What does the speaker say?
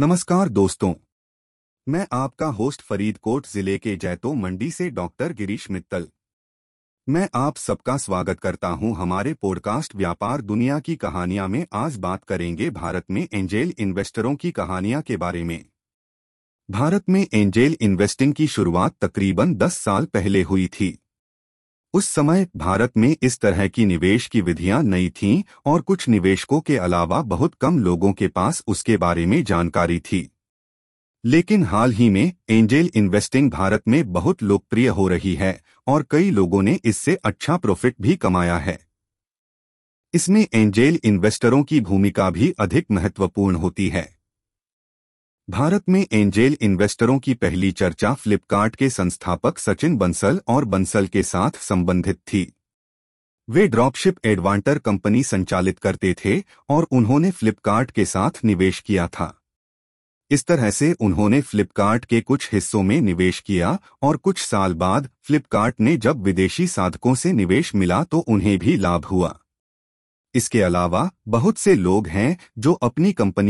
नमस्कार दोस्तों। मैं आपका होस्ट फरीदकोट ज़िले के जैतो मंडी से डॉक्टर गिरीश मित्तल। मैं आप सबका स्वागत करता हूँ हमारे पॉडकास्ट व्यापार दुनिया की कहानियाँ में। आज बात करेंगे भारत में एंजेल इन्वेस्टरों की कहानियाँ के बारे में। भारत में एंजेल इन्वेस्टिंग की शुरुआत तकरीबन 10 साल पहले हुई थी। उस समय भारत में इस तरह की निवेश की विधियाँ नई थीं और कुछ निवेशकों के अलावा बहुत कम लोगों के पास उसके बारे में जानकारी थी। लेकिन हाल ही में एंजेल इन्वेस्टिंग भारत में बहुत लोकप्रिय हो रही है और कई लोगों ने इससे अच्छा प्रॉफिट भी कमाया है। इसमें एंजेल इन्वेस्टरों की भूमिका भी अधिक महत्वपूर्ण होती है। भारत में एंजेल इन्वेस्टरों की पहली चर्चा फ्लिपकार्ट के संस्थापक सचिन बंसल और बंसल के साथ संबंधित थी। वे ड्रॉपशिप एडवांटर कंपनी संचालित करते थे और उन्होंने फ्लिपकार्ट के साथ निवेश किया था। इस तरह से उन्होंने फ्लिपकार्ट के कुछ हिस्सों में निवेश किया और कुछ साल बाद फ्लिपकार्ट ने जब विदेशी साधकों से निवेश मिला तो उन्हें भी लाभ हुआ। इसके अलावा बहुत से लोग हैं जो अपनी कंपनी